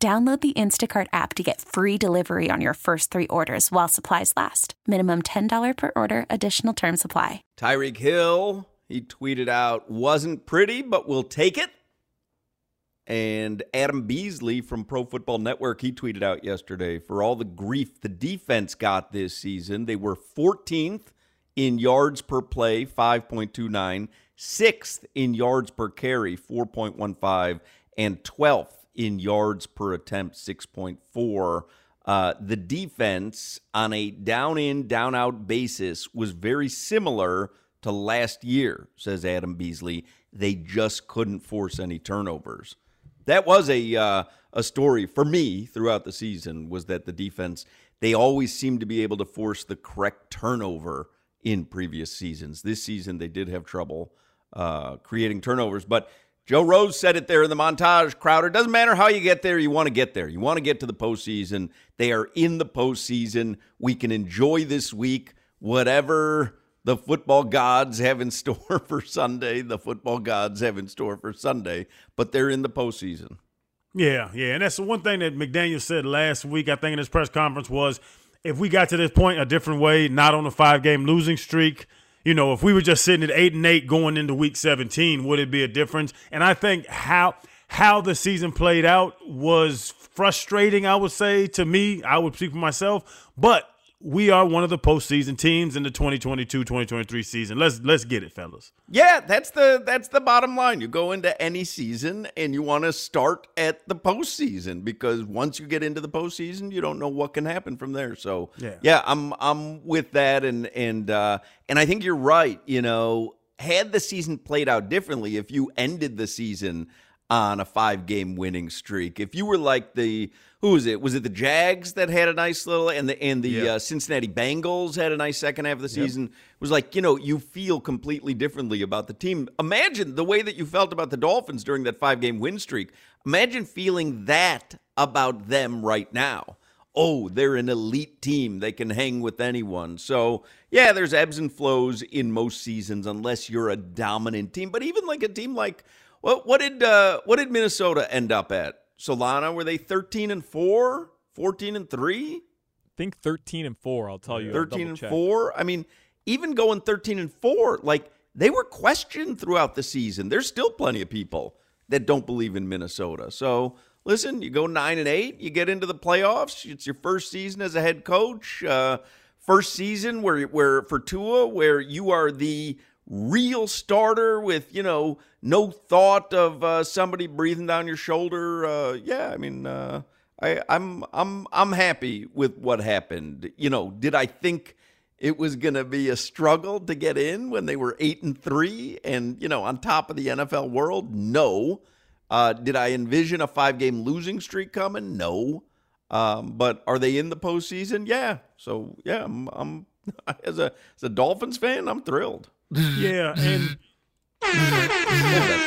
Download the Instacart app to get free delivery on your first three orders while supplies last. Minimum $10 per order, additional term supply. Tyreek Hill, he tweeted out, wasn't pretty, but we'll take it. And Adam Beasley from Pro Football Network, he tweeted out yesterday for all the grief the defense got this season. They were 14th in yards per play, 5.29, 6th in yards per carry, 4.15, and 12th in yards per attempt, 6.4. Uh, the defense on a down in, down out basis was very similar to last year, says Adam Beasley. They just couldn't force any turnovers. That was a uh, a story for me throughout the season was that the defense they always seemed to be able to force the correct turnover in previous seasons. This season they did have trouble uh, creating turnovers, but Joe Rose said it there in the montage. Crowder, doesn't matter how you get there, you want to get there. You want to get to the postseason. They are in the postseason. We can enjoy this week, whatever the football gods have in store for Sunday. The football gods have in store for Sunday, but they're in the postseason. Yeah, yeah. And that's the one thing that McDaniel said last week, I think, in his press conference was if we got to this point a different way, not on a five game losing streak, you know, if we were just sitting at eight and eight going into week 17, would it be a difference? And I think how how the season played out was frustrating, I would say, to me. I would speak for myself. But we are one of the postseason teams in the 2022-2023 season. Let's let's get it, fellas. Yeah, that's the that's the bottom line. You go into any season and you want to start at the postseason because once you get into the postseason, you don't know what can happen from there. So yeah, yeah I'm I'm with that, and and uh, and I think you're right. You know, had the season played out differently, if you ended the season on a five game winning streak. If you were like the who was it? Was it the Jags that had a nice little and the and the uh, Cincinnati Bengals had a nice second half of the Yep. season? It was like you know you feel completely differently about the team. Imagine the way that you felt about the Dolphins during that five game win streak. Imagine feeling that about them right now. Oh, they're an elite team. They can hang with anyone. So, yeah, there's ebbs and flows in most seasons unless you're a dominant team. But even like a team like what what did uh, what did Minnesota end up at? Solana were they 13 and 4, 14 and 3, I think 13 and 4, I'll tell you. 13 and 4? I mean, even going 13 and 4, like they were questioned throughout the season. There's still plenty of people that don't believe in Minnesota. So, listen, you go 9 and 8, you get into the playoffs. It's your first season as a head coach. Uh, first season where where for Tua where you are the real starter with, you know, no thought of uh, somebody breathing down your shoulder. Uh, yeah, I mean, uh, I, I'm I'm I'm happy with what happened. You know, did I think it was going to be a struggle to get in when they were eight and three and you know on top of the NFL world? No. Uh, did I envision a five game losing streak coming? No. Um, but are they in the postseason? Yeah. So yeah, I'm, I'm as a as a Dolphins fan, I'm thrilled. Yeah, and Hold that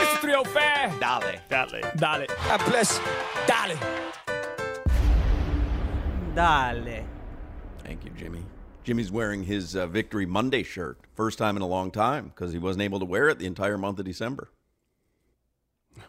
Mr. 305. Dale. Dale. Dale. God bless. Dale. Dale. Thank you, Jimmy. Jimmy's wearing his uh, Victory Monday shirt, first time in a long time because he wasn't able to wear it the entire month of December.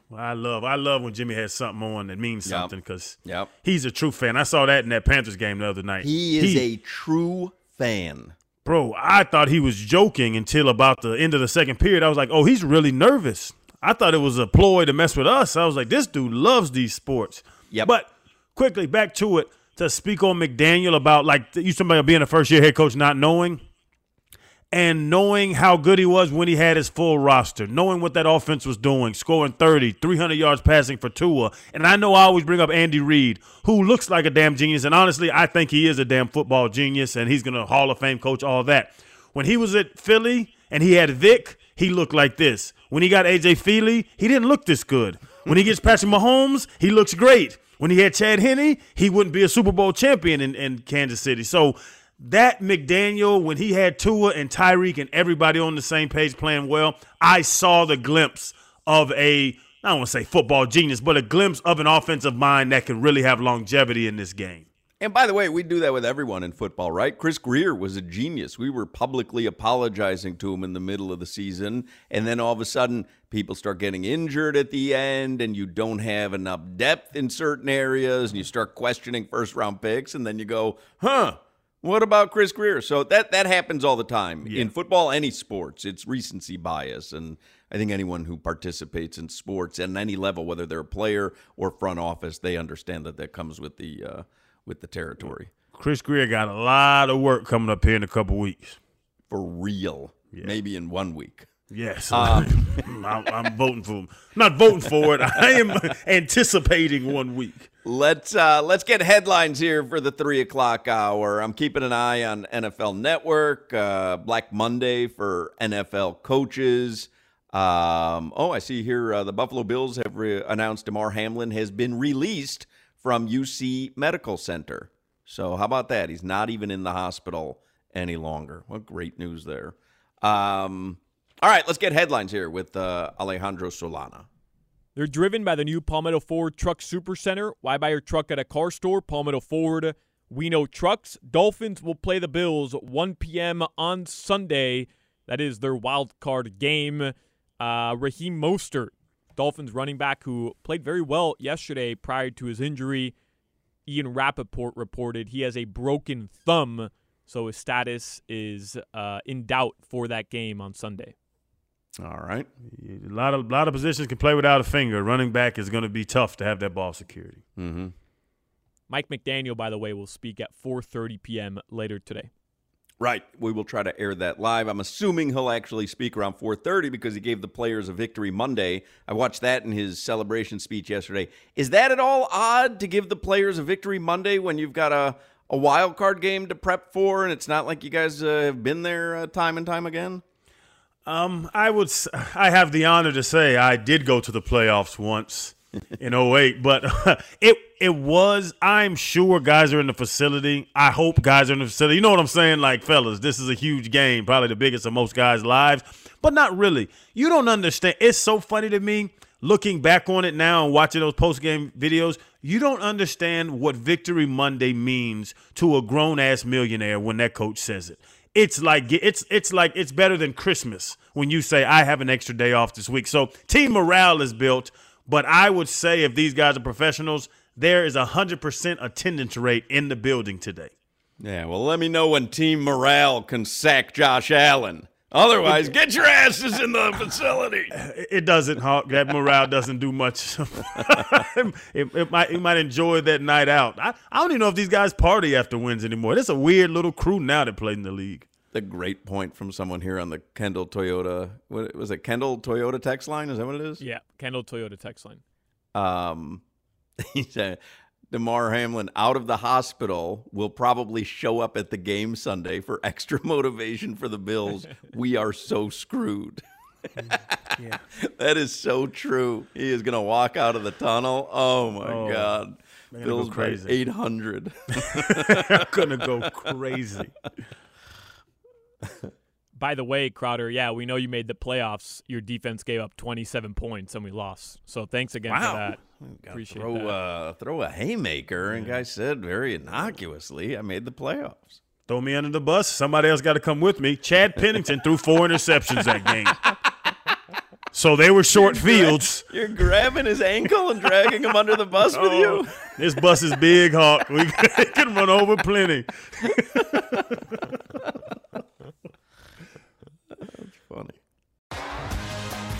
Well, I love I love when Jimmy has something on that means Yep. something because Yep. he's a true fan. I saw that in that Panthers game the other night. He is a true fan. Bro. I thought he was joking until about the end of the second period. I was like, oh, he's really nervous. I thought it was a ploy to mess with us. I was like, this dude loves these sports. Yep. But quickly back to it to speak on McDaniel about like you somebody being a first year head coach, not knowing. And knowing how good he was when he had his full roster, knowing what that offense was doing, scoring 30, 300 yards passing for Tua. And I know I always bring up Andy Reid, who looks like a damn genius. And honestly, I think he is a damn football genius and he's going to Hall of Fame coach, all that. When he was at Philly and he had Vic, he looked like this. When he got AJ Feeley, he didn't look this good. When he gets Patrick Mahomes, he looks great. When he had Chad Henne, he wouldn't be a Super Bowl champion in, in Kansas City. So that McDaniel, when he had Tua and Tyreek and everybody on the same page playing well, I saw the glimpse of a I don't want to say football genius, but a glimpse of an offensive mind that can really have longevity in this game. And by the way, we do that with everyone in football, right? Chris Grier was a genius. We were publicly apologizing to him in the middle of the season. And then all of a sudden, people start getting injured at the end, and you don't have enough depth in certain areas, and you start questioning first round picks. And then you go, huh, what about Chris Grier? So that, that happens all the time yeah. in football, any sports. It's recency bias. And I think anyone who participates in sports at any level, whether they're a player or front office, they understand that that comes with the. Uh, with the territory. Chris Grier got a lot of work coming up here in a couple weeks. For real. Yeah. Maybe in one week. Yes, um, I'm, I'm, voting for him. not voting for it. I am anticipating one week. Let's uh, let's get headlines here for the three o'clock hour. I'm keeping an eye on NFL Network, uh, Black Monday for NFL coaches. Um, oh, I see here uh, the Buffalo Bills have re- announced Damar Hamlin has been released from UC Medical Center. So, how about that? He's not even in the hospital any longer. What great news there. Um, all right, let's get headlines here with uh, Alejandro Solana. They're driven by the new Palmetto Ford Truck Super Center. Why buy your truck at a car store? Palmetto Ford. We know trucks. Dolphins will play the Bills 1 p.m. on Sunday. That is their wild card game. Uh, Raheem Mostert Dolphins running back who played very well yesterday prior to his injury. Ian Rapoport reported he has a broken thumb, so his status is uh, in doubt for that game on Sunday. All right. A lot of a lot of positions can play without a finger. Running back is going to be tough to have that ball security. Mm-hmm. Mike McDaniel, by the way, will speak at 4:30 p.m. later today. Right. We will try to air that live. I'm assuming he'll actually speak around 4:30 because he gave the players a victory Monday. I watched that in his celebration speech yesterday. Is that at all odd to give the players a victory Monday when you've got a a wild card game to prep for and it's not like you guys uh, have been there uh, time and time again? Um, I would I have the honor to say I did go to the playoffs once in 08, but it it was. I'm sure guys are in the facility. I hope guys are in the facility. You know what I'm saying? Like, fellas, this is a huge game, probably the biggest of most guys' lives, but not really. You don't understand. It's so funny to me looking back on it now and watching those post game videos. You don't understand what Victory Monday means to a grown ass millionaire when that coach says it. It's like it's it's like it's better than Christmas when you say I have an extra day off this week. So team morale is built. But I would say if these guys are professionals, there is a 100% attendance rate in the building today. Yeah, well, let me know when team morale can sack Josh Allen. Otherwise, get your asses in the facility. It doesn't, Hawk. That morale doesn't do much. it, it, might, you might enjoy that night out. I, I don't even know if these guys party after wins anymore. It's a weird little crew now that play in the league. The great point from someone here on the Kendall Toyota. What was it? Kendall Toyota text line? Is that what it is? Yeah, Kendall Toyota text line. Um, he said, Damar Hamlin out of the hospital will probably show up at the game Sunday for extra motivation for the Bills. we are so screwed. Mm, yeah. That is so true. He is going to walk out of the tunnel. Oh my oh, god. Bills crazy. 800. going to go crazy. By the way, Crowder, yeah, we know you made the playoffs. Your defense gave up 27 points and we lost. So thanks again wow. for that. Appreciate throw, that. Uh, throw a haymaker, and guy said very innocuously, I made the playoffs. Throw me under the bus. Somebody else got to come with me. Chad Pennington threw four interceptions that game. So they were short you're fields. Gra- you're grabbing his ankle and dragging him under the bus oh, with you. This bus is big, Hawk. We can run over plenty.